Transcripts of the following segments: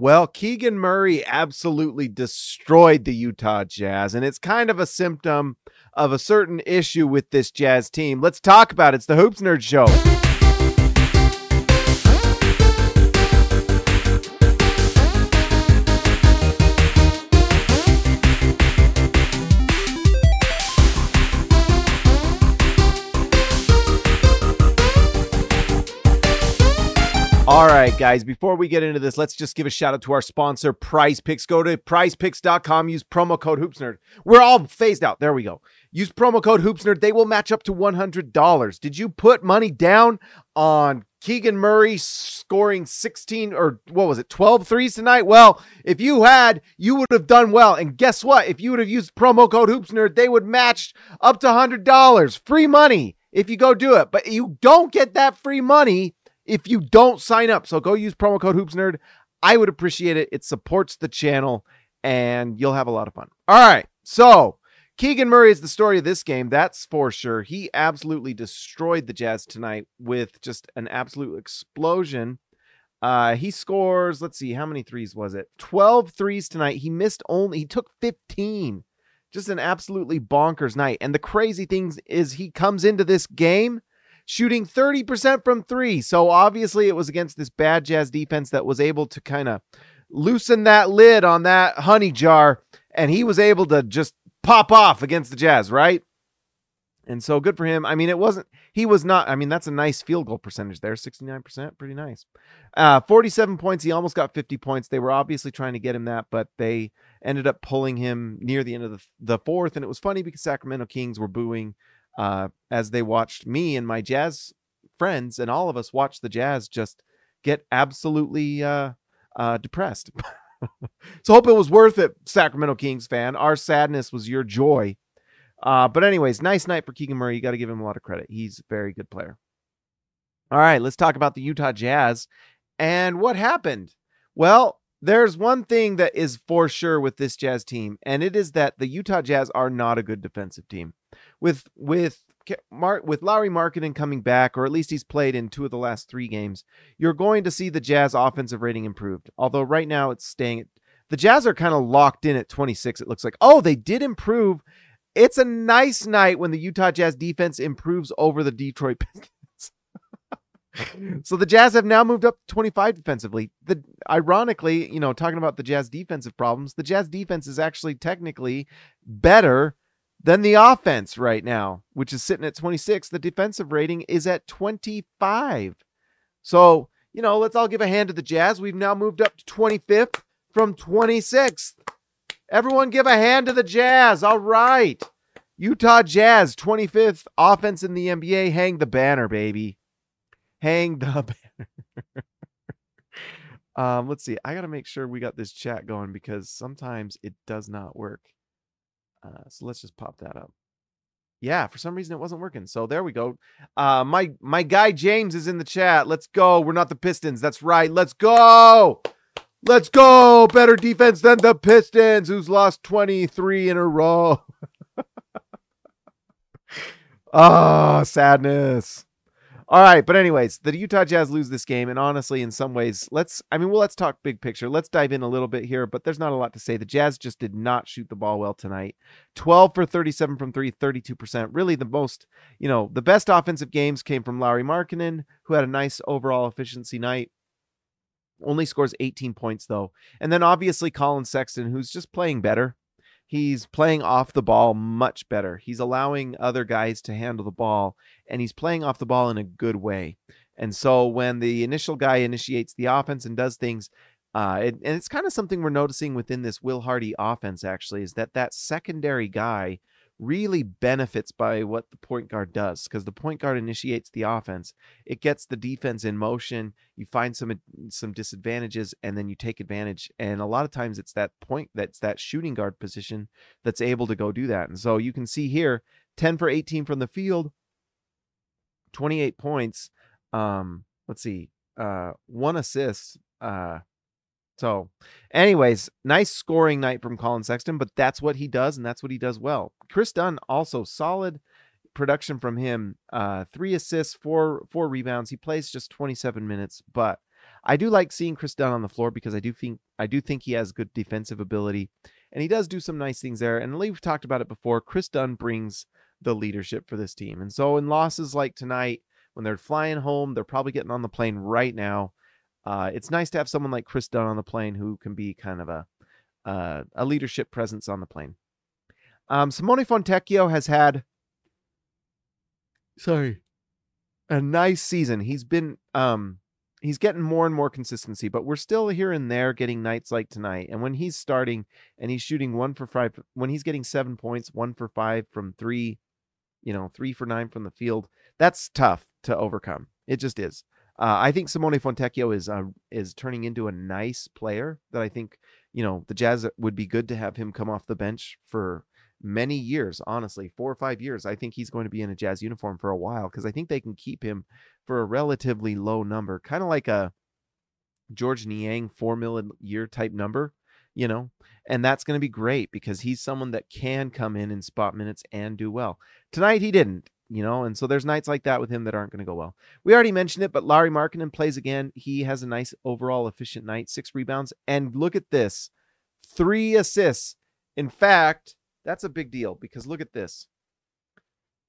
Well, Keegan Murray absolutely destroyed the Utah Jazz, and it's kind of a symptom of a certain issue with this Jazz team. Let's talk about it. It's the Hoops Nerd Show. All right, guys, before we get into this, let's just give a shout out to our sponsor, Prize Picks. Go to prizepicks.com, use promo code HoopsNerd. We're all phased out. There we go. Use promo code HoopsNerd. They will match up to $100. Did you put money down on Keegan Murray scoring 16 or what was it, 12 threes tonight? Well, if you had, you would have done well. And guess what? If you would have used promo code HoopsNerd, they would match up to $100. Free money if you go do it. But you don't get that free money if you don't sign up. So go use promo code HoopsNerd. I would appreciate it. It supports the channel and you'll have a lot of fun. All right. So Keegan Murray is the story of this game. That's for sure. He absolutely destroyed the Jazz tonight with just an absolute explosion. Uh, he scores, let's see, how many threes was it? 12 threes tonight. He missed only, he took 15. Just an absolutely bonkers night. And the crazy thing is, he comes into this game shooting 30% from three. So obviously, it was against this bad Jazz defense that was able to kind of loosen that lid on that honey jar. And he was able to just pop off against the Jazz, right? And so good for him. I mean, it wasn't, he was not, I mean, that's a nice field goal percentage there 69%, pretty nice. Uh, 47 points. He almost got 50 points. They were obviously trying to get him that, but they ended up pulling him near the end of the, the fourth. And it was funny because Sacramento Kings were booing uh, as they watched me and my jazz friends and all of us watch the jazz just get absolutely uh, uh, depressed. so hope it was worth it, Sacramento Kings fan. Our sadness was your joy. Uh, but anyways, nice night for Keegan Murray. You got to give him a lot of credit. He's a very good player. All right, let's talk about the Utah Jazz and what happened. Well, there's one thing that is for sure with this Jazz team, and it is that the Utah Jazz are not a good defensive team with with Mark with Lauri Markkanen coming back, or at least he's played in two of the last three games, you're going to see the Jazz offensive rating improved. Although right now it's staying the Jazz are kind of locked in at 26. It looks like. Oh, they did improve. It's a nice night when the Utah Jazz defense improves over the Detroit Pistons. so the Jazz have now moved up 25 defensively. The ironically, you know, talking about the Jazz defensive problems, the Jazz defense is actually technically better than the offense right now, which is sitting at 26. The defensive rating is at 25. So, you know, let's all give a hand to the Jazz. We've now moved up to 25th from 26th. Everyone give a hand to the Jazz. All right. Utah Jazz, 25th offense in the NBA. Hang the banner, baby. Hang the banner. um, let's see. I got to make sure we got this chat going because sometimes it does not work. Uh, so let's just pop that up. Yeah, for some reason it wasn't working. So there we go. Uh, my my guy James is in the chat. Let's go. We're not the Pistons. That's right. Let's go. Let's go. Better defense than the Pistons, who's lost 23 in a row. oh, sadness. All right, but anyways, the Utah Jazz lose this game, and honestly, in some ways, let's I mean, well, let's talk big picture. Let's dive in a little bit here, but there's not a lot to say. The Jazz just did not shoot the ball well tonight. 12 for 37 from three, 32%. Really, the most, you know, the best offensive games came from Lauri Markkanen, who had a nice overall efficiency night. Only scores 18 points though. And then obviously Collin Sexton, who's just playing better. He's playing off the ball much better. He's allowing other guys to handle the ball and he's playing off the ball in a good way. And so when the initial guy initiates the offense and does things, uh, it, and it's kind of something we're noticing within this Will Hardy offense, actually, is that that secondary guy really benefits by what the point guard does because the point guard initiates the offense. It gets the defense in motion. You find some some disadvantages and then you take advantage. And a lot of times it's that point that's that shooting guard position that's able to go do that. And so you can see here 10 for 18 from the field, 28 points. Um let's see. Uh one assist. Uh so, anyways, nice scoring night from Collin Sexton, but that's what he does, and that's what he does well. Kris Dunn also solid production from him. Uh, three assists, four four rebounds. He plays just 27 minutes, but I do like seeing Kris Dunn on the floor because I do think I do think he has good defensive ability, and he does do some nice things there. And we've talked about it before. Kris Dunn brings the leadership for this team, and so in losses like tonight, when they're flying home, they're probably getting on the plane right now. Uh, it's nice to have someone like Kris Dunn on the plane who can be kind of a uh, a leadership presence on the plane. Um, Simone Fontecchio has had sorry a nice season. He's been um he's getting more and more consistency, but we're still here and there getting nights like tonight. And when he's starting and he's shooting one for five, when he's getting seven points, one for five from three, you know, three for nine from the field, that's tough to overcome. It just is. Uh, I think Simone Fontecchio is uh, is turning into a nice player that I think you know the Jazz would be good to have him come off the bench for many years, honestly, four or five years. I think he's going to be in a Jazz uniform for a while because I think they can keep him for a relatively low number, kind of like a Georges Niang four million year type number, you know, and that's going to be great because he's someone that can come in in spot minutes and do well. Tonight he didn't, you know, and so there's nights like that with him that aren't going to go well. We already mentioned it, but Lauri Markkanen plays again. He has a nice overall efficient night, six rebounds, and look at this, three assists. In fact, that's a big deal because look at this.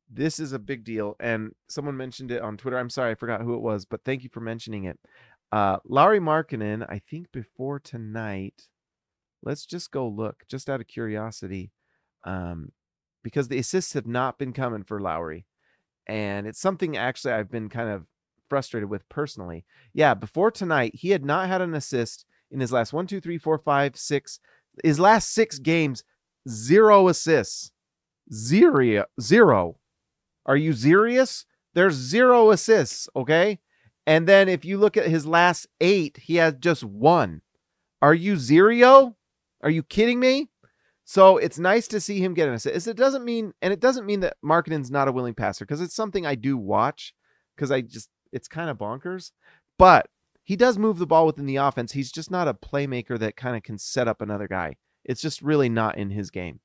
This is a big deal. And someone mentioned it on Twitter. I'm sorry, I forgot who it was, but thank you for mentioning it. Uh, Lauri Markkanen, I think before tonight, let's just go look just out of curiosity. Um, because the assists have not been coming for Lauri. And it's something actually I've been kind of frustrated with personally. Yeah, before tonight, he had not had an assist in his last one, two, three, four, five, six, his last six games zero assists. Zero. Zero. Are you serious? There's zero assists, okay? And then if you look at his last eight, he has just one. Are you zero? Are you kidding me? So it's nice to see him get an assist. It doesn't mean, and it doesn't mean that Markkanen's not a willing passer because it's something I do watch because I just, it's kind of bonkers. But he does move the ball within the offense. He's just not a playmaker that kind of can set up another guy. It's just really not in his game.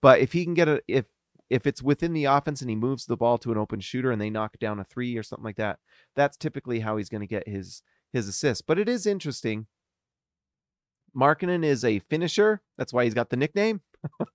But if he can get a if if it's within the offense and he moves the ball to an open shooter and they knock down a three or something like that, that's typically how he's going to get his his assist. But it is interesting. Markkanen is a finisher. That's why he's got the nickname.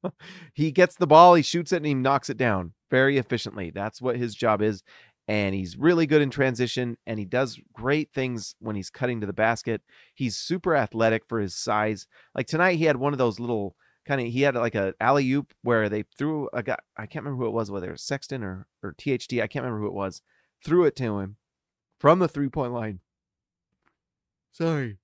he gets the ball, he shoots it, and he knocks it down very efficiently. That's what his job is and he's really good in transition and he does great things when he's cutting to the basket. He's super athletic for his size. Like tonight he had one of those little kind of he had like a alley oop where they threw a guy I can't remember who it was whether it was Sexton or or THT I can't remember who it was threw it to him from the three point line. Sorry.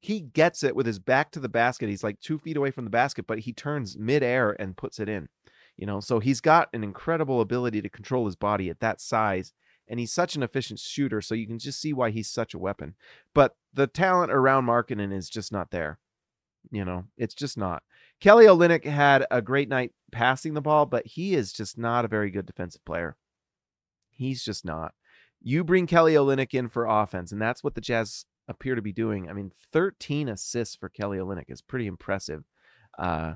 He gets it with his back to the basket. He's like two feet away from the basket, but he turns midair and puts it in you know so he's got an incredible ability to control his body at that size and he's such an efficient shooter so you can just see why he's such a weapon but the talent around Markkanen is just not there you know it's just not Kelly Olynyk had a great night passing the ball but he is just not a very good defensive player he's just not you bring Kelly Olynyk in for offense and that's what the Jazz appear to be doing I mean 13 assists for Kelly Olynyk is pretty impressive uh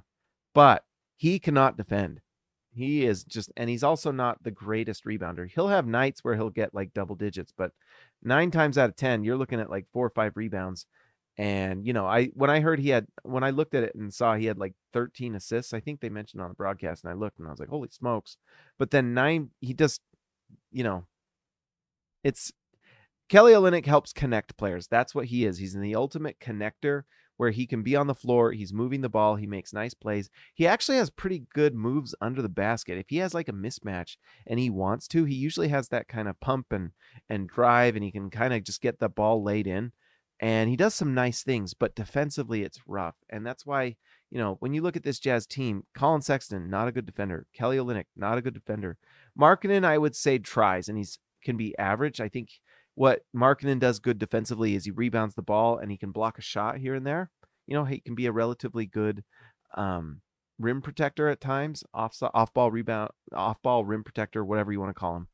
but he cannot defend he is just, and he's also not the greatest rebounder. He'll have nights where he'll get like double digits, but nine times out of 10, you're looking at like four or five rebounds. And, you know, I, when I heard he had, when I looked at it and saw he had like 13 assists, I think they mentioned on the broadcast, and I looked and I was like, holy smokes. But then nine, he just, you know, it's, Kelly Olynyk helps connect players. That's what he is. He's the ultimate connector where he can be on the floor. He's moving the ball. He makes nice plays. He actually has pretty good moves under the basket. If he has like a mismatch and he wants to, he usually has that kind of pump and and drive, and he can kind of just get the ball laid in. And he does some nice things, but defensively it's rough. And that's why, you know, when you look at this Jazz team, Collin Sexton, not a good defender. Kelly Olynyk, not a good defender. Markkanen, I would say, tries, and he's can be average. I think what Markkanen does good defensively is he rebounds the ball and he can block a shot here and there. You know, he can be a relatively good um, rim protector at times, off off ball rebound, off ball rim protector, whatever you want to call him,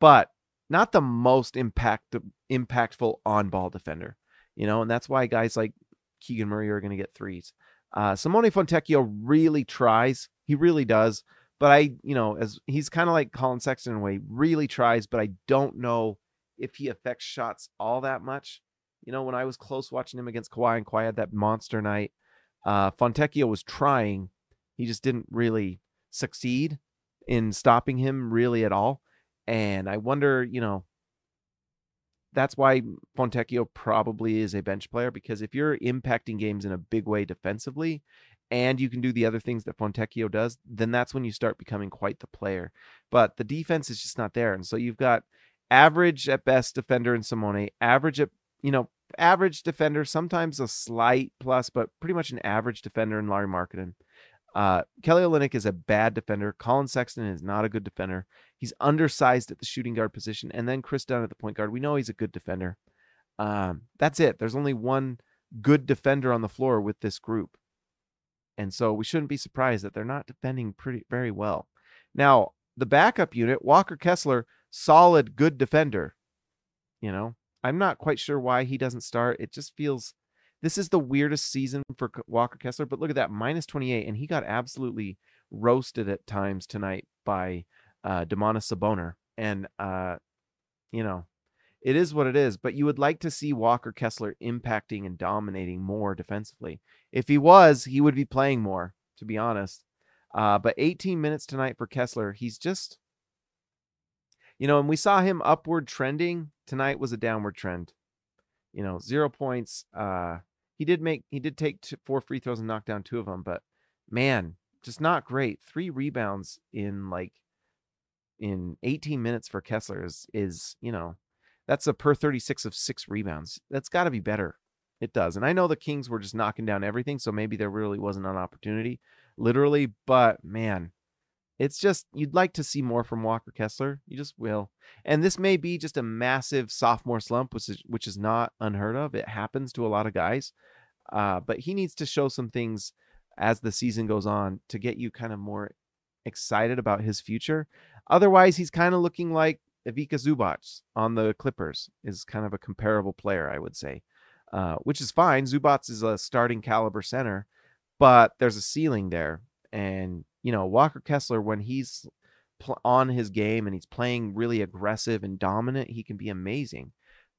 but not the most impact impactful on ball defender. You know, and that's why guys like Keegan Murray are going to get threes. Uh, Simone Fontecchio really tries. He really does. But I, you know, as he's kind of like Collin Sexton in a way, really tries, but I don't know if he affects shots all that much. You know, when I was close watching him against Kawhi and Kawhi had that monster night, uh, Fontecchio was trying. He just didn't really succeed in stopping him really at all. And I wonder, you know, that's why Fontecchio probably is a bench player because if you're impacting games in a big way defensively and you can do the other things that Fontecchio does, then that's when you start becoming quite the player. But the defense is just not there. And so you've got average at best defender in Simone, average at, you know, average defender, sometimes a slight plus, but pretty much an average defender in Lauri Markkanen. Uh, Kelly Olynyk is a bad defender. Collin Sexton is not a good defender. He's undersized at the shooting guard position. And then Kris Dunn at the point guard. We know he's a good defender. Um, that's it. There's only one good defender on the floor with this group. And so we shouldn't be surprised that they're not defending pretty very well. Now, the backup unit, Walker Kessler, solid, good defender. You know, I'm not quite sure why he doesn't start. It just feels this is the weirdest season for Walker Kessler, but look at that minus 28, and he got absolutely roasted at times tonight by uh, Sabonis. And, uh, you know, it is what it is, but you would like to see Walker Kessler impacting and dominating more defensively. If he was, he would be playing more, to be honest. Uh, but 18 minutes tonight for Kessler, he's just, you know, and we saw him upward trending. Tonight was a downward trend. You know, zero points. Uh, he did make he did take two, four free throws and knock down two of them, but man, just not great. Three rebounds in like in 18 minutes for Kessler is is you know that's a per 36 of six rebounds. That's got to be better. It does, and I know the Kings were just knocking down everything, so maybe there really wasn't an opportunity, literally. But man, it's just you'd like to see more from Walker Kessler. You just will. And this may be just a massive sophomore slump, which is which is not unheard of. It happens to a lot of guys. Uh, but he needs to show some things as the season goes on to get you kind of more excited about his future. Otherwise, he's kind of looking like Ivica Zubac on the Clippers is kind of a comparable player, I would say, uh, which is fine. Zubac is a starting caliber center, but there's a ceiling there. And you know, Walker Kessler, when he's pl- on his game and he's playing really aggressive and dominant, he can be amazing.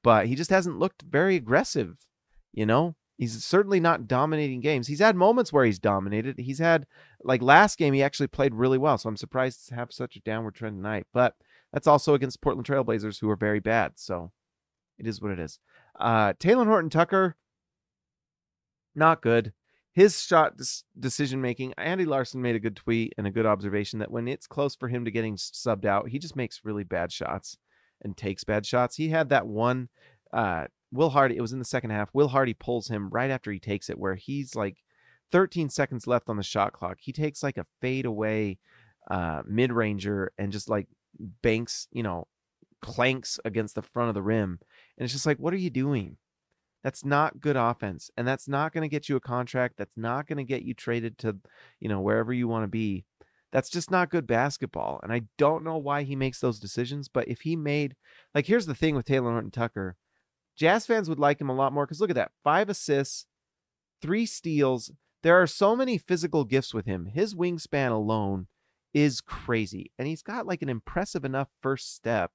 But he just hasn't looked very aggressive, you know? He's certainly not dominating games. He's had moments where he's dominated. He's had, like last game, he actually played really well. So I'm surprised to have such a downward trend tonight. But that's also against Portland Trailblazers, who are very bad. So it is what it is. Uh, Talen Horton Tucker, not good his shot decision making. Andy Larsen made a good tweet and a good observation that when it's close for him to getting subbed out, he just makes really bad shots and takes bad shots. He had that one. Uh, Will Hardy. It was in the second half. Will Hardy pulls him right after he takes it, where he's like 13 seconds left on the shot clock. He takes like a fade away uh, mid ranger and just like banks, you know, clanks against the front of the rim. And it's just like, what are you doing? That's not good offense. And that's not going to get you a contract. That's not going to get you traded to, you know, wherever you want to be. That's just not good basketball. And I don't know why he makes those decisions. But if he made, like, here's the thing with Talen Horton Tucker Jazz fans would like him a lot more because look at that five assists, three steals. There are so many physical gifts with him. His wingspan alone is crazy. And he's got like an impressive enough first step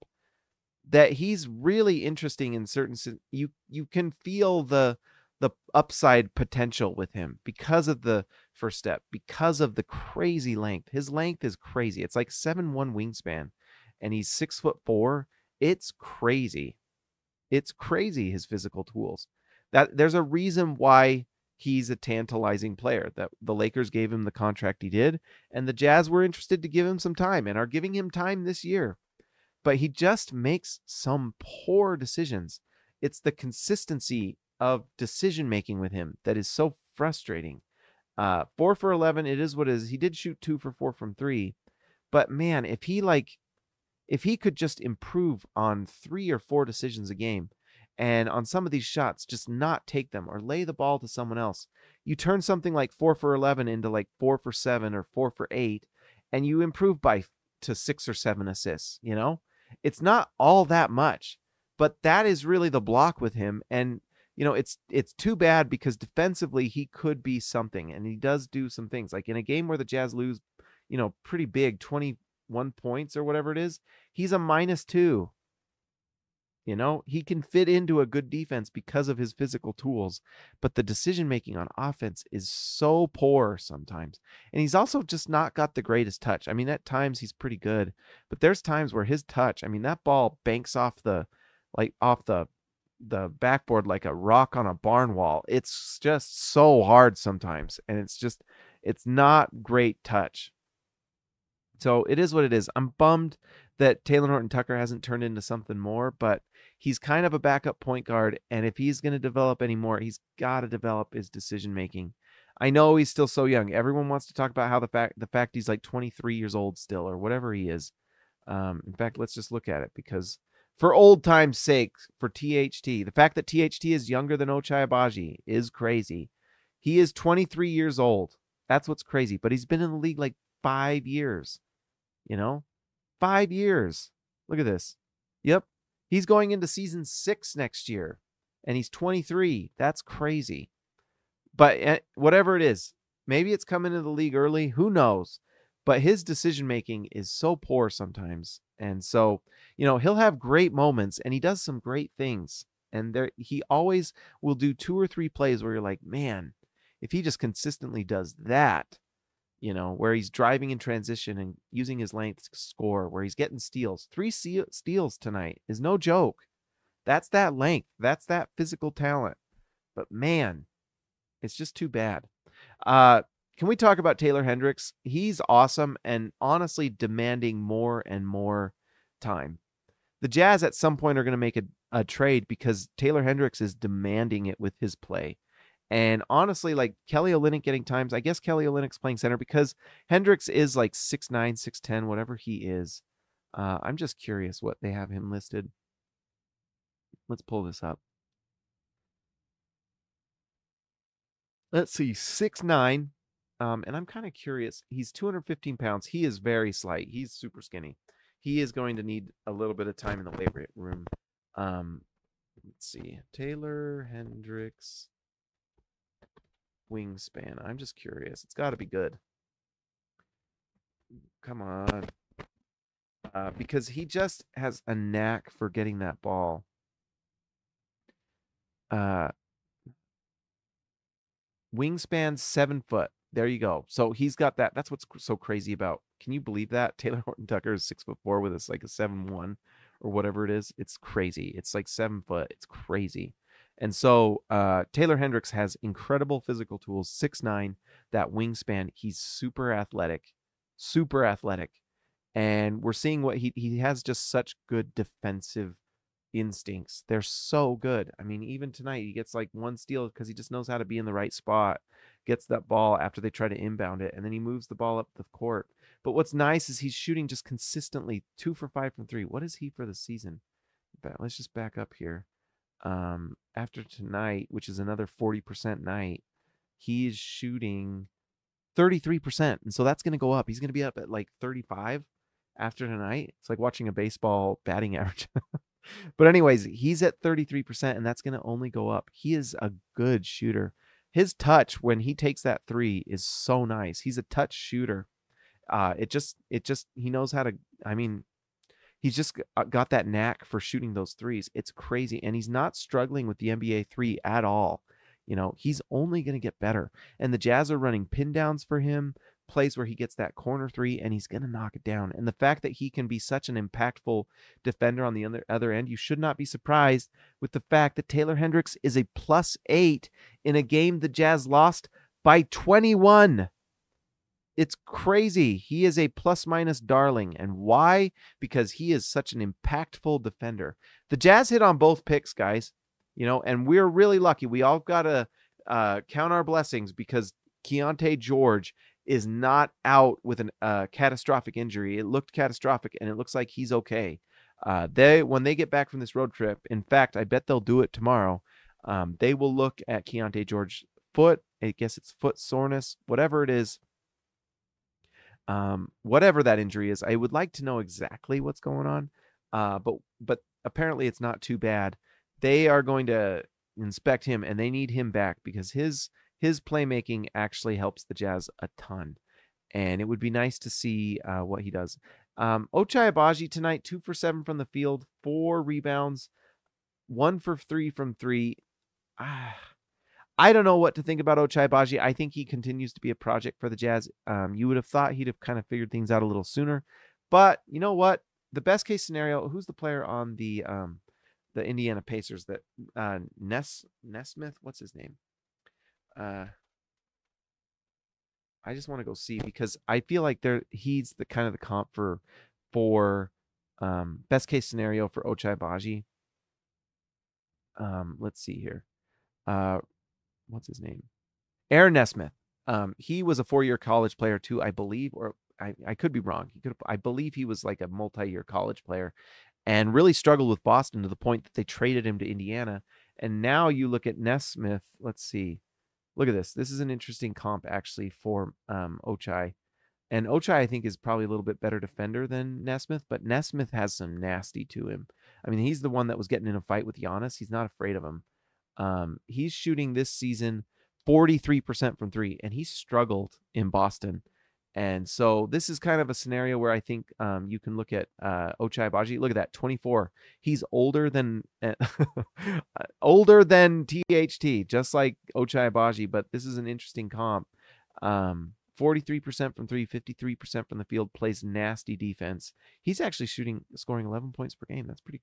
that he's really interesting in certain you you can feel the the upside potential with him because of the first step because of the crazy length. His length is crazy. It's like seven one wingspan and he's six foot four. It's crazy. It's crazy his physical tools. That there's a reason why he's a tantalizing player that the lakers gave him the contract he did and the jazz were interested to give him some time and are giving him time this year but he just makes some poor decisions. It's the consistency of decision making with him that is so frustrating. Uh, four for 11, it is what it is. He did shoot two for four from three, but man, if he like, if he could just improve on three or four decisions a game and on some of these shots, just not take them or lay the ball to someone else, you turn something like four for 11 into like four for seven or four for eight, and you improve by to six or seven assists, you know? It's not all that much, but that is really the block with him. And you know, it's it's too bad because defensively he could be something, and he does do some things. Like in a game where the Jazz lose, you know, pretty big, twenty one points or whatever it is, he's a minus two. You know, he can fit into a good defense because of his physical tools, but the decision making on offense is so poor sometimes. And he's also just not got the greatest touch. I mean, at times he's pretty good, but there's times where his touch, I mean, that ball banks off the like off the the backboard like a rock on a barn wall. It's just so hard sometimes and it's just it's not great touch. So it is what it is. I'm bummed that Talen Horton Tucker hasn't turned into something more, but he's kind of a backup point guard. And if he's going to develop anymore, he's got to develop his decision making. I know he's still so young. Everyone wants to talk about how the fact the fact he's like 23 years old still or whatever he is. Um, in fact, let's just look at it because for old time's sake, for THT, the fact that THT is younger than Ochai is crazy. He is 23 years old. That's what's crazy. But he's been in the league like five years. You know, Five years. Look at this. Yep. He's going into season six next year and he's 23. That's crazy. But eh, whatever it is, maybe it's coming into the league early. Who knows? But his decision making is so poor sometimes. And so, you know, he'll have great moments and he does some great things. And there he always will do two or three plays where you're like, man, if he just consistently does that, you know, where he's driving in transition and using his length score, where he's getting steals. Three steals tonight is no joke. That's that length. That's that physical talent. But man, it's just too bad. Uh, can we talk about Taylor Hendricks? He's awesome and honestly demanding more and more time. The Jazz at some point are going to make a, a trade because Taylor Hendricks is demanding it with his play. And honestly, like Kelly Olynyk getting times, I guess Kelly Olynyk's playing center because Hendricks is like 6'9, 6'10, whatever he is. Uh, I'm just curious what they have him listed. Let's pull this up. Let's see, 6'9. Um, and I'm kind of curious. He's 215 pounds. He is very slight. He's super skinny. He is going to need a little bit of time in the weight room. Um, let's see. Taylor Hendricks wingspan? I'm just curious. It's got to be good. Come on. Uh, because he just has a knack for getting that ball. Uh, wingspan seven foot. There you go. So he's got that. That's what's so crazy about. Can you believe that Talen Horton Tucker is six foot four with us like a seven one or whatever it is? It's crazy. It's like seven foot. It's crazy. And so uh, Taylor Hendricks has incredible physical tools, six nine, that wingspan. He's super athletic, super athletic. And we're seeing what he he has just such good defensive instincts. They're so good. I mean, even tonight he gets like one steal because he just knows how to be in the right spot. Gets that ball after they try to inbound it, and then he moves the ball up the court. But what's nice is he's shooting just consistently, two for five from three. What is he for the season? Let's just back up here um, after tonight, which is another 40% night, he is shooting 33%. And so that's going to go up. He's going to be up at like 35 after tonight. It's like watching a baseball batting average. but, anyways, he's at 33%, and that's going to only go up. He is a good shooter. His touch when he takes that three is so nice. He's a touch shooter. Uh, it just, it just, he knows how to, I mean, he's just uh, got that knack for shooting those threes. It's crazy. And he's not struggling with the NBA three at all. You know, he's only going to get better. And the Jazz are running pin downs for him, plays where he gets that corner three and he's going to knock it down. And the fact that he can be such an impactful defender on the other, other end, you should not be surprised with the fact that Taylor Hendricks is a plus eight in a game the Jazz lost by 21. It's crazy. He is a plus minus darling. And why? Because he is such an impactful defender. The Jazz hit on both picks, guys. You know, and we're really lucky. We all got to uh, count our blessings because Keyonte George is not out with a uh, catastrophic injury. It looked catastrophic, and it looks like he's okay. Uh, they when they get back from this road trip, in fact, I bet they'll do it tomorrow. Um, they will look at Keyonte George's foot. I guess it's foot soreness, whatever it is um, whatever that injury is. I would like to know exactly what's going on, uh, but but apparently it's not too bad. They are going to inspect him, and they need him back because his his playmaking actually helps the Jazz a ton, and it would be nice to see uh, what he does. Um, Ochai Agbaji tonight, two for seven from the field, four rebounds, one for three from three. Ah, I don't know what to think about Ochai Agbaji. I think he continues to be a project for the Jazz. Um, you would have thought he'd have kind of figured things out a little sooner, but you know what? The best case scenario. Who's the player on the um, the Indiana Pacers that uh, Ness Nesmith? What's his name? Uh, I just want to go see because I feel like there he's the kind of the comp for for um, best case scenario for Ochai Agbaji. Um, let's see here. Uh, what's his name? Aaron Nesmith. Um, he was a four-year college player too, I believe, or I, I could be wrong. He could, I believe, he was like a multi-year college player, and really struggled with Boston to the point that they traded him to Indiana. And now you look at Nesmith. Let's see. Look at this. This is an interesting comp actually for um, Ochai. And Ochai, I think, is probably a little bit better defender than Nesmith, but Nesmith has some nasty to him. I mean, he's the one that was getting in a fight with Giannis. He's not afraid of him. Um, he's shooting this season 43% from three, and he struggled in Boston. And so this is kind of a scenario where I think um, you can look at uh, Ochai Agbaji. Look at that, 24. He's older than uh, older than THT, just like Ochai Agbaji. But this is an interesting comp. Um, 43% from three, 53% from the field. Plays nasty defense. He's actually shooting, scoring 11 points per game. That's pretty,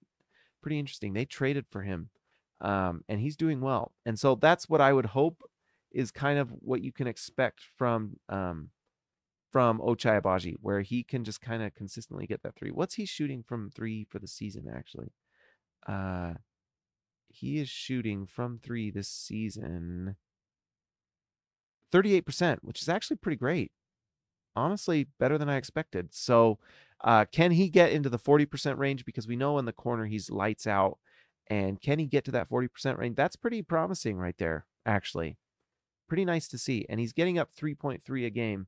pretty interesting. They traded for him, um, and he's doing well. And so that's what I would hope is kind of what you can expect from. Um, from Ochai Agbaji, where he can just kind of consistently get that three. What's he shooting from three for the season, actually? Uh, he is shooting from three this season 38%, which is actually pretty great. Honestly, better than I expected. So, uh, can he get into the 40% range? Because we know in the corner he's lights out. And can he get to that 40% range? That's pretty promising right there, actually. Pretty nice to see. And he's getting up 3.3 a game.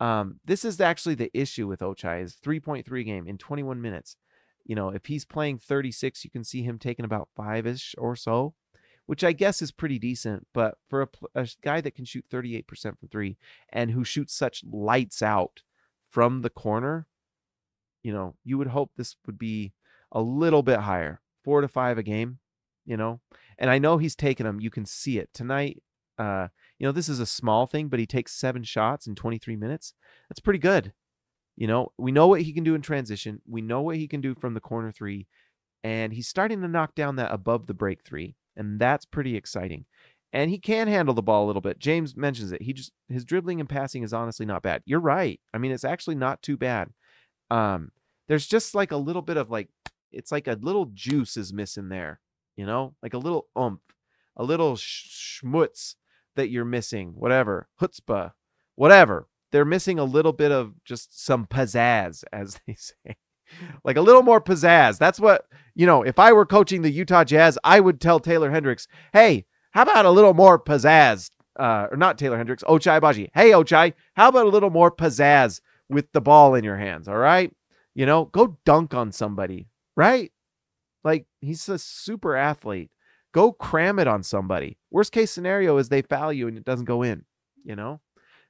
Um, this is actually the issue with Ochai is 3.3 game in 21 minutes. You know, if he's playing 36, you can see him taking about five ish or so, which I guess is pretty decent. But for a, a guy that can shoot 38% from three and who shoots such lights out from the corner, you know, you would hope this would be a little bit higher, four to five a game, you know. And I know he's taking them. You can see it tonight. Uh, you know, this is a small thing, but he takes seven shots in 23 minutes. That's pretty good. You know, we know what he can do in transition. We know what he can do from the corner three. And he's starting to knock down that above the break three. And that's pretty exciting. And he can handle the ball a little bit. James mentions it. He just his dribbling and passing is honestly not bad. You're right. I mean, it's actually not too bad. Um, there's just like a little bit of like it's like a little juice is missing there, you know, like a little umph, a little sh- schmutz that you're missing, whatever, chutzpah, whatever. They're missing a little bit of just some pizzazz, as they say. like a little more pizzazz. That's what, you know, if I were coaching the Utah Jazz, I would tell Taylor Hendricks, hey, how about a little more pizzazz? Uh, or not Taylor Hendricks, Ochai Agbaji. Hey, Ochai, how about a little more pizzazz with the ball in your hands? All right. You know, go dunk on somebody, right? Like he's a super athlete. Go cram it on somebody. Worst case scenario is they foul you and it doesn't go in, you know?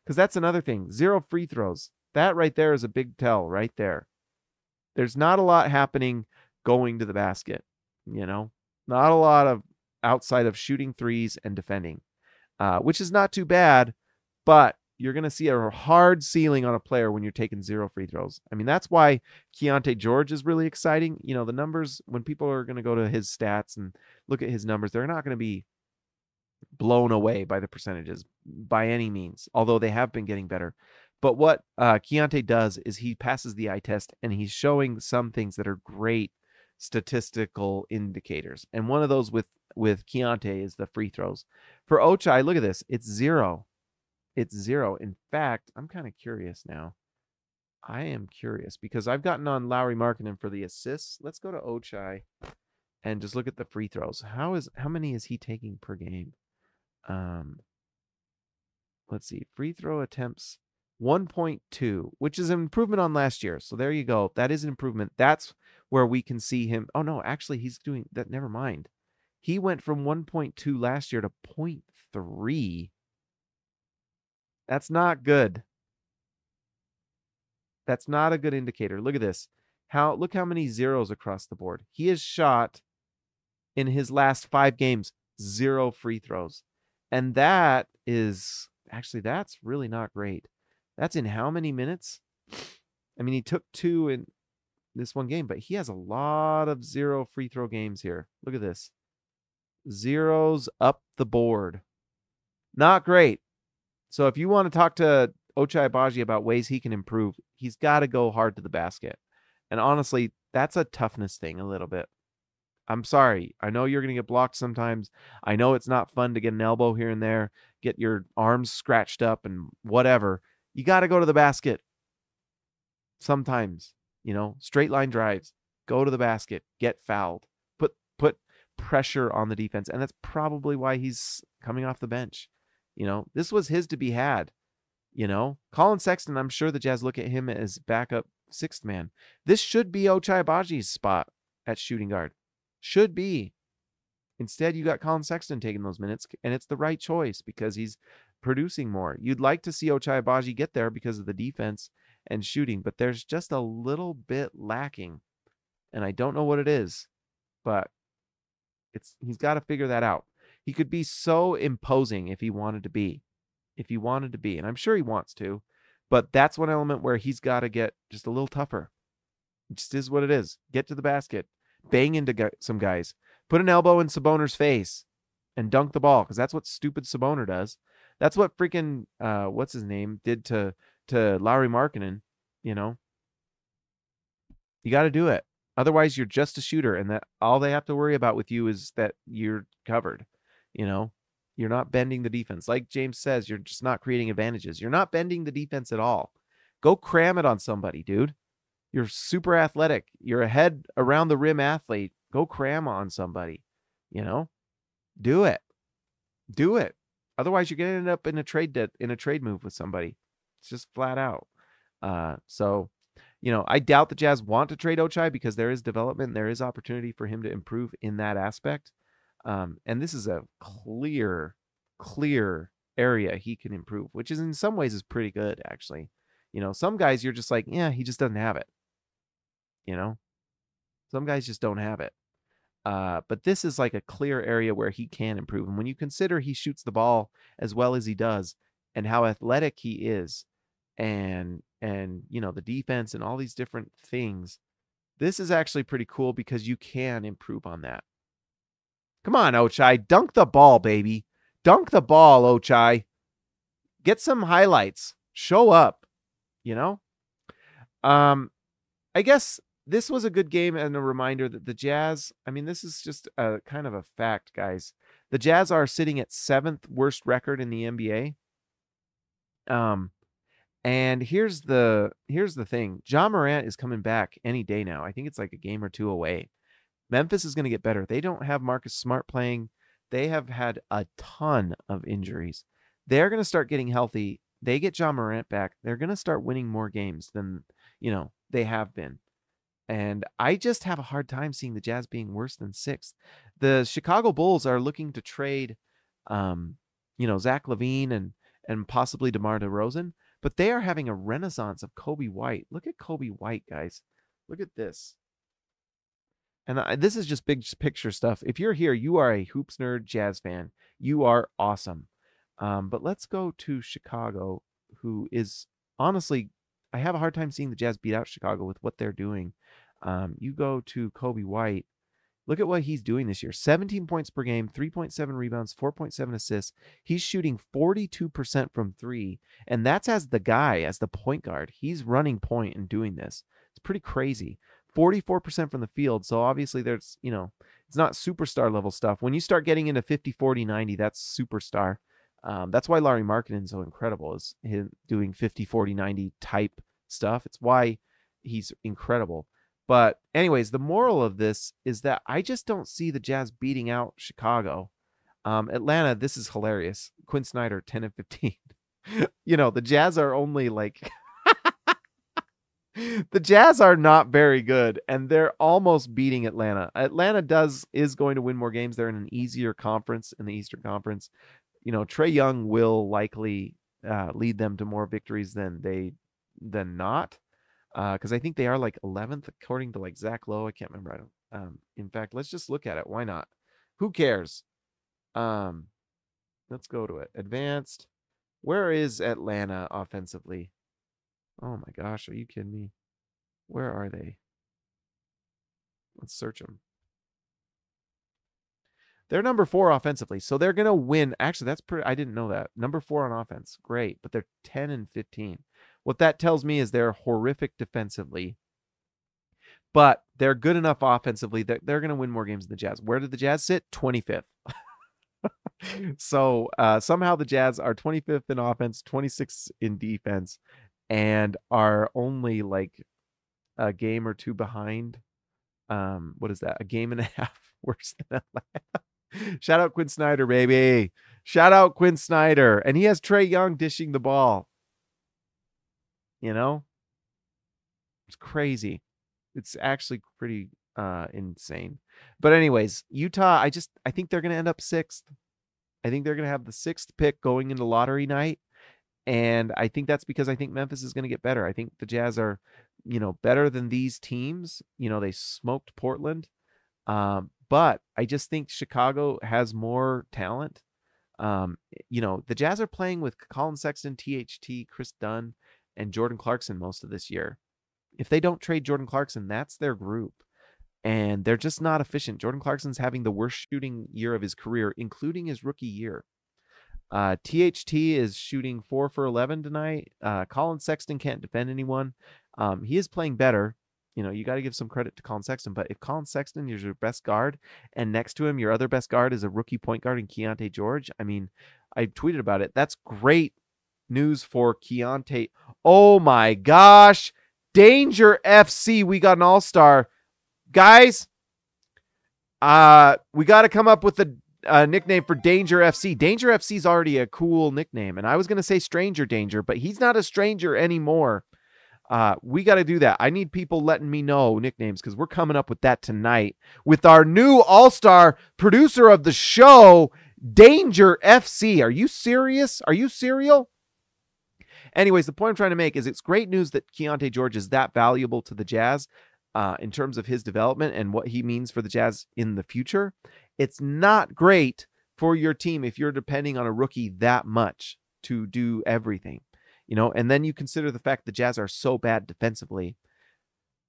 Because that's another thing. Zero free throws. That right there is a big tell right there. There's not a lot happening going to the basket, you know? Not a lot of outside of shooting threes and defending, uh, which is not too bad, but you're going to see a hard ceiling on a player when you're taking zero free throws. I mean, that's why Keyonte George is really exciting. You know, the numbers, when people are going to go to his stats and look at his numbers, they're not going to be blown away by the percentages by any means, although they have been getting better. But what uh, Keyonte does is he passes the eye test and he's showing some things that are great statistical indicators. And one of those with with Keyonte is the free throws. For Ochai, look at this. It's zero. It's zero. In fact, I'm kind of curious now. I am curious because I've gotten on Lauri Markkanen for the assists. Let's go to Ochai and just look at the free throws. How is how many is he taking per game? Um let's see. Free throw attempts 1.2, which is an improvement on last year. So there you go. That is an improvement. That's where we can see him. Oh no, actually he's doing that never mind. He went from 1.2 last year to 0.3 that's not good. That's not a good indicator. Look at this. How look how many zeros across the board. He has shot in his last five games, zero free throws. And that is actually, that's really not great. That's in how many minutes? I mean, he took two in this one game, but he has a lot of zero free throw games here. Look at this zeros up the board. Not great. So if you want to talk to Ochai Agbaji about ways he can improve, he's got to go hard to the basket. And honestly, that's a toughness thing a little bit. I'm sorry. I know you're going to get blocked sometimes. I know it's not fun to get an elbow here and there, get your arms scratched up and whatever. You got to go to the basket. Sometimes, you know, straight line drives, go to the basket, get fouled, put put pressure on the defense. And that's probably why he's coming off the bench. You know, this was his to be had. You know, Collin Sexton, I'm sure the Jazz look at him as backup sixth man. This should be Ochai Agbaji's spot at shooting guard. Should be. Instead, you got Collin Sexton taking those minutes, and it's the right choice because he's producing more. You'd like to see Ochai Agbaji get there because of the defense and shooting, but there's just a little bit lacking. And I don't know what it is, but it's he's got to figure that out. He could be so imposing if he wanted to be. If he wanted to be, and I'm sure he wants to, but that's one element where he's got to get just a little tougher. It just is what it is. Get to the basket, bang into some guys, put an elbow in Saboner's face, and dunk the ball because that's what stupid Saboner does. That's what freaking uh, what's his name did to to Lauri Markkanen. You know, you got to do it. Otherwise, you're just a shooter, and that all they have to worry about with you is that you're covered. You know, you're not bending the defense. Like James says, you're just not creating advantages. You're not bending the defense at all. Go cram it on somebody, dude. You're super athletic. You're a head around the rim athlete. Go cram on somebody. You know, do it. Do it. Otherwise, you're gonna end up in a trade de- in a trade move with somebody. It's just flat out. Uh, so you know, I doubt the Jazz want to trade Ochai because there is development, there is opportunity for him to improve in that aspect. Um, and this is a clear, clear area he can improve, which is in some ways is pretty good actually. You know, some guys you're just like, yeah, he just doesn't have it. You know, some guys just don't have it. Uh, but this is like a clear area where he can improve. And when you consider he shoots the ball as well as he does, and how athletic he is, and and you know the defense and all these different things this is actually pretty cool because you can improve on that come on ochai. Dunk the ball baby. Dunk the ball ochai. Get some highlights. Show up you know? Um i guess this was a good game and a reminder that the jazz i mean this is just a kind of a fact guys. The jazz are sitting at seventh worst record in the nba um and here's the here's the thing. Ja Morant is coming back any day now. I think it's like a game or two away. Memphis is going to get better. They don't have Marcus Smart playing. They have had a ton of injuries. They're going to start getting healthy. They get Ja Morant back. They're going to start winning more games than, you know, they have been. And I just have a hard time seeing the Jazz being worse than sixth. The Chicago Bulls are looking to trade, um, you know, Zach LaVine and and possibly DeMar DeRozan. But they are having a renaissance of Coby White. Look at Coby White, guys. Look at this. And I, this is just big picture stuff. If you're here, you are a hoops nerd jazz fan. You are awesome. Um, but let's go to Chicago, who is honestly, I have a hard time seeing the Jazz beat out Chicago with what they're doing. Um, you go to Coby White, Look at what he's doing this year 17 points per game, 3.7 rebounds, 4.7 assists. He's shooting 42% from three. And that's as the guy, as the point guard. He's running point and doing this. It's pretty crazy. 44% from the field. So obviously, there's, you know, it's not superstar level stuff. When you start getting into 50, 40, 90, that's superstar. Um, that's why Lauri Markkanen is so incredible, is him doing 50, 40, 90 type stuff. It's why he's incredible. But anyways, the moral of this is that I just don't see the Jazz beating out Chicago. Um, Atlanta, this is hilarious. Quin Snyder, 10 and 15. you know, the Jazz are only like the Jazz are not very good and they're almost beating Atlanta. Atlanta does is going to win more games. They're in an easier conference in the Eastern Conference. You know, Trae Young will likely uh, lead them to more victories than they than not because uh, I think they are like 11th according to like Zach Lowe. I can't remember. I don't. Um, in fact, let's just look at it. Why not? Who cares? Um, let's go to it. Advanced. Where is Atlanta offensively? Oh my gosh, are you kidding me? Where are they? Let's search them. They're number four offensively, so they're gonna win. Actually, that's pretty. I didn't know that. Number four on offense, great, but they're ten and fifteen. What that tells me is they're horrific defensively, but they're good enough offensively that they're gonna win more games than the Jazz. Where did the Jazz sit? Twenty fifth. so uh, somehow the Jazz are 25th in offense, 26th in defense, and are only like a game or two behind. Um, what is that? A game and a half worse than Atlanta. Shout out Quin Snyder, baby. Shout out Quin Snyder. And he has Trae Young dishing the ball. You know? It's crazy. It's actually pretty uh insane. But anyways, Utah, I just I think they're gonna end up sixth. I think they're gonna have the sixth pick going into lottery night. And I think that's because I think Memphis is going to get better. I think the Jazz are, you know, better than these teams. You know, they smoked Portland. Um, but I just think Chicago has more talent. Um, you know, the Jazz are playing with Collin Sexton, THT, Kris Dunn, and Jordan Clarkson most of this year. If they don't trade Jordan Clarkson, that's their group. And they're just not efficient. Jordan Clarkson's having the worst shooting year of his career, including his rookie year. Uh, THT is shooting four for 11 tonight. Uh, Collin Sexton can't defend anyone. Um, he is playing better. You know, you got to give some credit to Collin Sexton. But if Collin Sexton is your best guard, and next to him, your other best guard is a rookie point guard in Keyonte George, I mean, I tweeted about it. That's great news for Keyonte. Oh my gosh. Danger FC. We got an all star. Guys, uh, we got to come up with a a nickname for Danger FC. Danger FC is already a cool nickname, and I was gonna say Stranger Danger, but he's not a stranger anymore. Uh, we got to do that. I need people letting me know nicknames because we're coming up with that tonight with our new All Star producer of the show, Danger FC. Are you serious? Are you serial? Anyways, the point I'm trying to make is it's great news that Keyonte George is that valuable to the Jazz uh, in terms of his development and what he means for the Jazz in the future. It's not great for your team if you're depending on a rookie that much to do everything, you know. And then you consider the fact the Jazz are so bad defensively.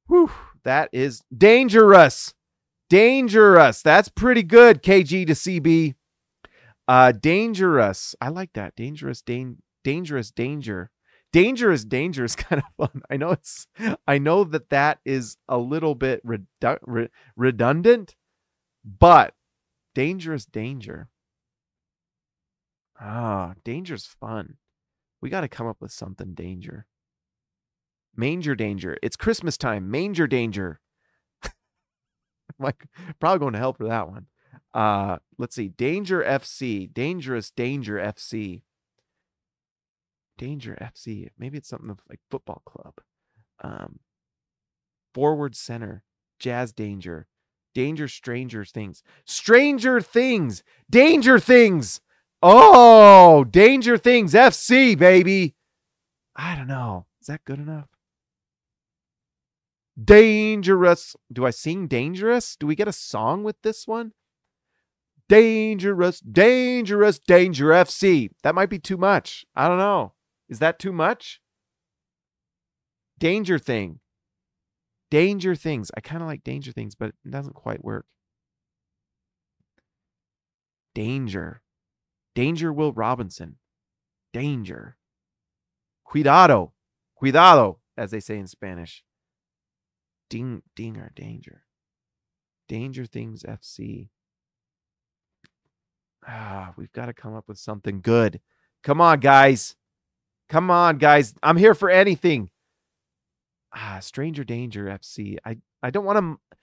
Whew, that is dangerous. Dangerous. That's pretty good, KG to CB. Uh, dangerous. I like that. Dangerous, dan- dangerous, danger. Dangerous, danger is kind of fun. I know it's. I know that that is a little bit redu- re- redundant, but Dangerous danger. Ah, danger's fun. We got to come up with something danger. Manger danger. It's Christmas time. Manger danger. like probably going to help for that one. Uh, let's see. Danger FC. Dangerous Danger FC. Danger FC. Maybe it's something like football club. Um, forward center. Jazz Danger. Danger Stranger Things. Stranger Things. Danger Things. Oh, Danger Things FC, baby. I don't know. Is that good enough? Dangerous. Do I sing dangerous? Do we get a song with this one? Dangerous, dangerous, danger FC. That might be too much. I don't know. Is that too much? Danger thing. Danger Things. I kind of like Danger Things, but it doesn't quite work. Danger. Danger Will Robinson. Danger. Cuidado. Cuidado, as they say in Spanish. Ding, dinger, danger. Danger Things FC. Ah, we've got to come up with something good. Come on, guys. Come on, guys. I'm here for anything ah, Stranger Danger FC. I I don't want to.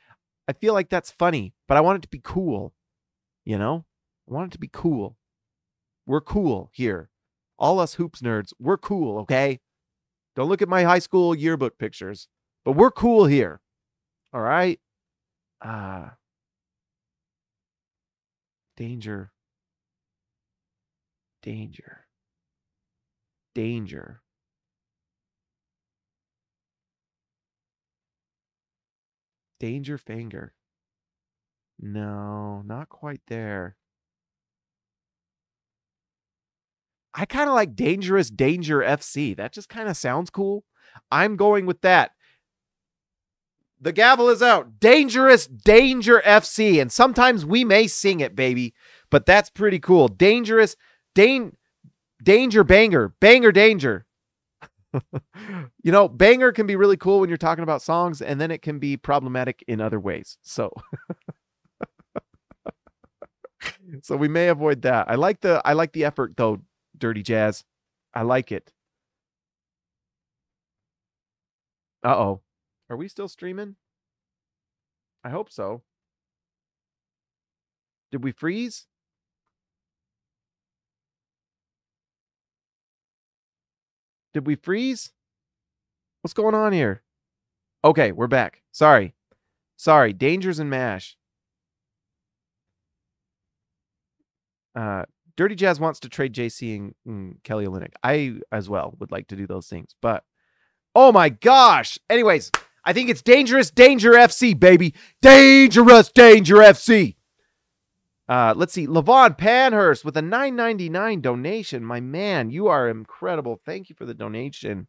I feel like that's funny, but I want it to be cool. You know, I want it to be cool. We're cool here. All us hoops nerds, we're cool. Okay. Don't look at my high school yearbook pictures, but we're cool here. All right. Ah. Uh, danger. Danger. Danger. Danger Fanger. No, not quite there. I kind of like Dangerous Danger FC. That just kind of sounds cool. I'm going with that. The gavel is out. Dangerous Danger FC. And sometimes we may sing it, baby, but that's pretty cool. Dangerous Dan Danger Banger. Banger Danger. You know, banger can be really cool when you're talking about songs, and then it can be problematic in other ways. So so we may avoid that. I like the I like the effort though, Dirty Jazz. I like it. Uh oh. Are we still streaming? I hope so. Did we freeze? Did we freeze? What's going on here? Okay, we're back. Sorry. Sorry. Dangers and MASH. Uh, Dirty Jazz wants to trade JC and, and Kelly Olynyk. I as well would like to do those things, but oh my gosh. Anyways, I think it's dangerous danger FC, baby. Dangerous danger FC. Uh, let's see. Levon Panhurst with a 999 donation. My man, you are incredible. Thank you for the donation.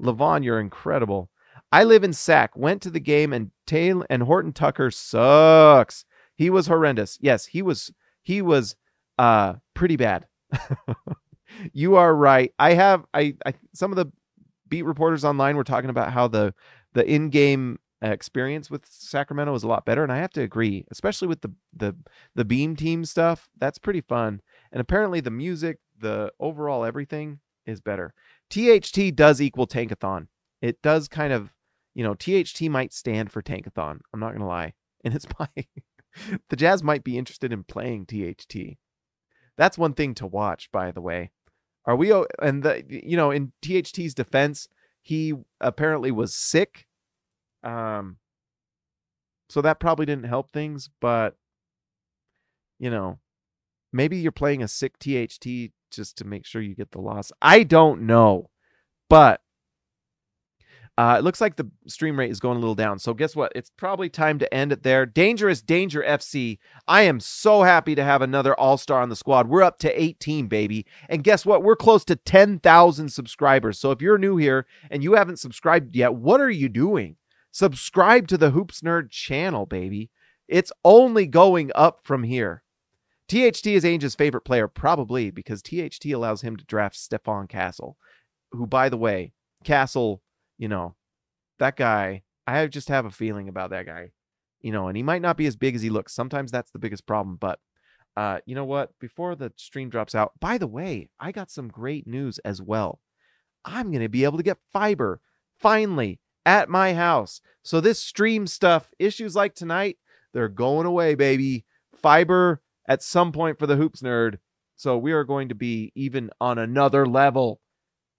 Levon, you're incredible. I live in Sac. Went to the game and Talen Horton Tucker sucks. He was horrendous. Yes, he was he was uh pretty bad. you are right. I have I, I some of the beat reporters online were talking about how the the in-game Uh, experience with Sacramento is a lot better and I have to agree, especially with the the the beam team stuff. That's pretty fun. And apparently the music, the overall everything is better. THT does equal tankathon. It does kind of, you know, THT might stand for tankathon. I'm not to lie. And it's my the Jazz might be interested in playing THT. That's one thing to watch, by the way. Are we? And the you know, in THT's defense, he apparently was sick. Um. So that probably didn't help things, but you know, maybe you're playing a sick THT just to make sure you get the loss. I don't know, but uh, it looks like the stream rate is going a little down. So guess what? It's probably time to end it there. Dangerous Danger FC. I am so happy to have another All Star on the squad. We're up to 18, baby. And guess what? We're close to 10,000 subscribers. So if you're new here and you haven't subscribed yet, what are you doing? Subscribe to the Hoops Nerd channel, baby. It's only going up from here. THT is Ainge's favorite player, probably because THT allows him to draft Stephon Castle, who, by the way, Castle you know, that guy, I just have a feeling about that guy, you know, and he might not be as big as he looks. Sometimes that's the biggest problem. But uh, you know what? Before the stream drops out, by the way, I got some great news as well. I'm going to be able to get fiber finally at my house. So this stream stuff, issues like tonight, they're going away, baby. Fiber at some point for the hoops nerd. So we are going to be even on another level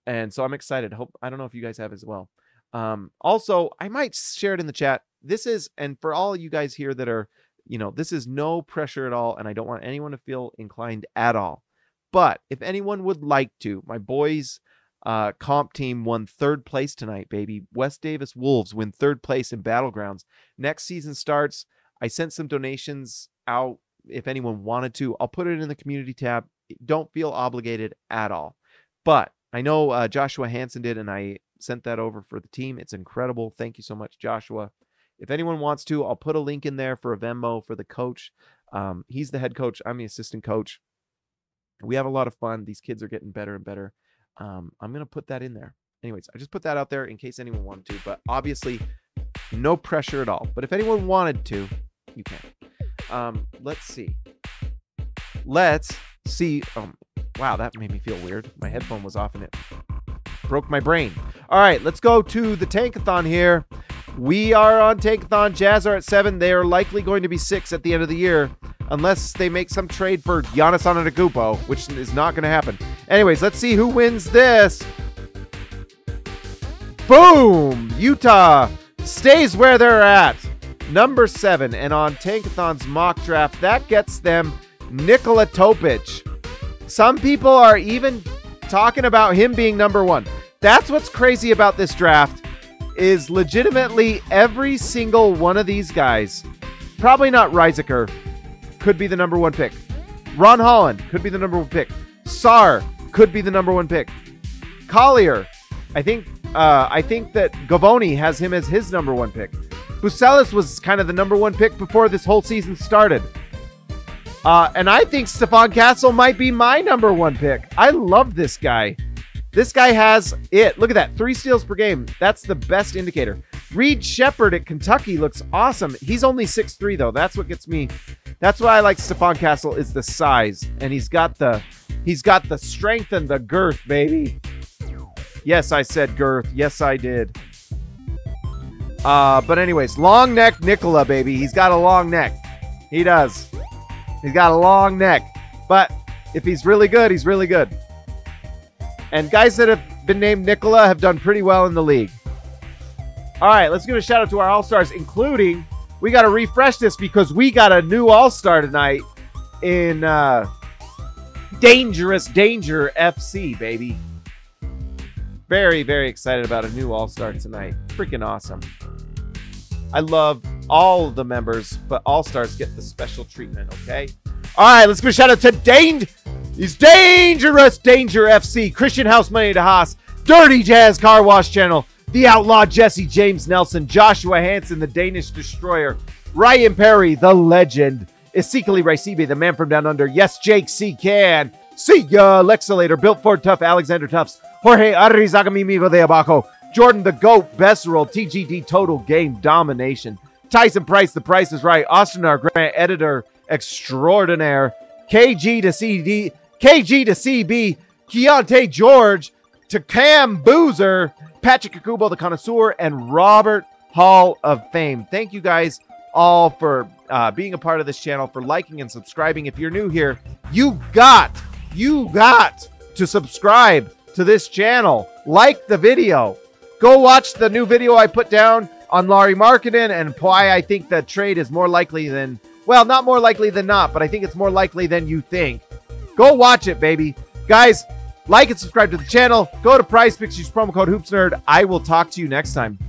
and so I'm excited. Hope I don't know if you guys have as well. Um, also, I might share it in the chat. This is, and for all you guys here that are, you know, this is no pressure at all, and I don't want anyone to feel inclined at all. But if anyone would like to, my boys' uh, comp team won third place tonight, baby. West Davis Wolves win third place in Battlegrounds. Next season starts. I sent some donations out if anyone wanted to. I'll put it in the community tab. Don't feel obligated at all. But I know uh, Joshua Hansen did, and I sent that over for the team. It's incredible. Thank you so much, Joshua. If anyone wants to, I'll put a link in there for a Venmo for the coach. Um, he's the head coach. I'm the assistant coach. We have a lot of fun. These kids are getting better and better. Um, I'm gonna put that in there. Anyways, I just put that out there in case anyone wanted to, but obviously, no pressure at all. But if anyone wanted to, you can. Um, let's see. Let's see. Um, Wow, that made me feel weird. My headphone was off and it broke my brain. All right, let's go to the Tankathon here. We are on Tankathon. Jazz are at seven. They are likely going to be six at the end of the year, unless they make some trade for Giannis Antetokounmpo, which is not going to happen. Anyways, let's see who wins this. Boom! Utah stays where they're at. Number seven. And on Tankathon's mock draft, that gets them Nikola Topic. Some people are even talking about him being number one. That's what's crazy about this draft is legitimately every single one of these guys Probably not Risacher. Could be the number one pick. Ron Holland could be the number one pick. Sarr could be the number one pick. Collier, I think. Uh, I think that Givony has him as his number one pick. Buzelis was kind of the number one pick before this whole season started. Uh, and I think Stephon Castle might be my number one pick. I love this guy. This guy has it. Look at that. Three steals per game. That's the best indicator. Reed Sheppard at Kentucky looks awesome. He's only six three though. That's what gets me. That's why I like Stephon Castle is the size. And he's got the he's got the strength and the girth, baby. Yes, I said girth. Yes, I did. Uh, but anyways, long neck Nikola, baby. He's got a long neck. He does. He's got a long neck. But if he's really good, he's really good. And guys that have been named Nikola have done pretty well in the league. All right, let's give a shout out to our All Stars, including we got to refresh this because we got a new All Star tonight in uh, Dangerous Danger FC, baby. Very, very excited about a new All Star tonight. Freaking awesome. I love all the members, but All Stars get the special treatment, okay? All right, let's give a shout out to Dane. He's Dangerous Danger FC, Christian House Money to Haas, Dirty Jazz Car Wash Channel, The Outlaw Jesse James Nelson, Joshua Hansen, the Danish Destroyer, Ryan Perry, the legend, Ezekiel Racibe, the man from down under, yes, Jake C. Can, see ya, Lexalator, Built Ford Tough, Alexander Tufts, Jorge Arrizagami de Abajo, Jordan the GOAT, Best Roll, TGD Total Game Domination. Tyson Price, The Price is Right. Austin R. Grant, Editor Extraordinaire. KG to CD, KG to CB. Keyonte George to Cam Boozer. Patrick Kakubo, the connoisseur, and Robert Hall of Fame. Thank you guys all for uh, being a part of this channel, for liking and subscribing. If you're new here, you got, you got to subscribe to this channel. Like the video. Go watch the new video I put down on Lauri Markkanen and why I think the trade is more likely than, well, not more likely than not, but I think it's more likely than you think. Go watch it, baby. Guys, like and subscribe to the channel. Go to Prize Picks, use promo code HoopsNerd. I will talk to you next time.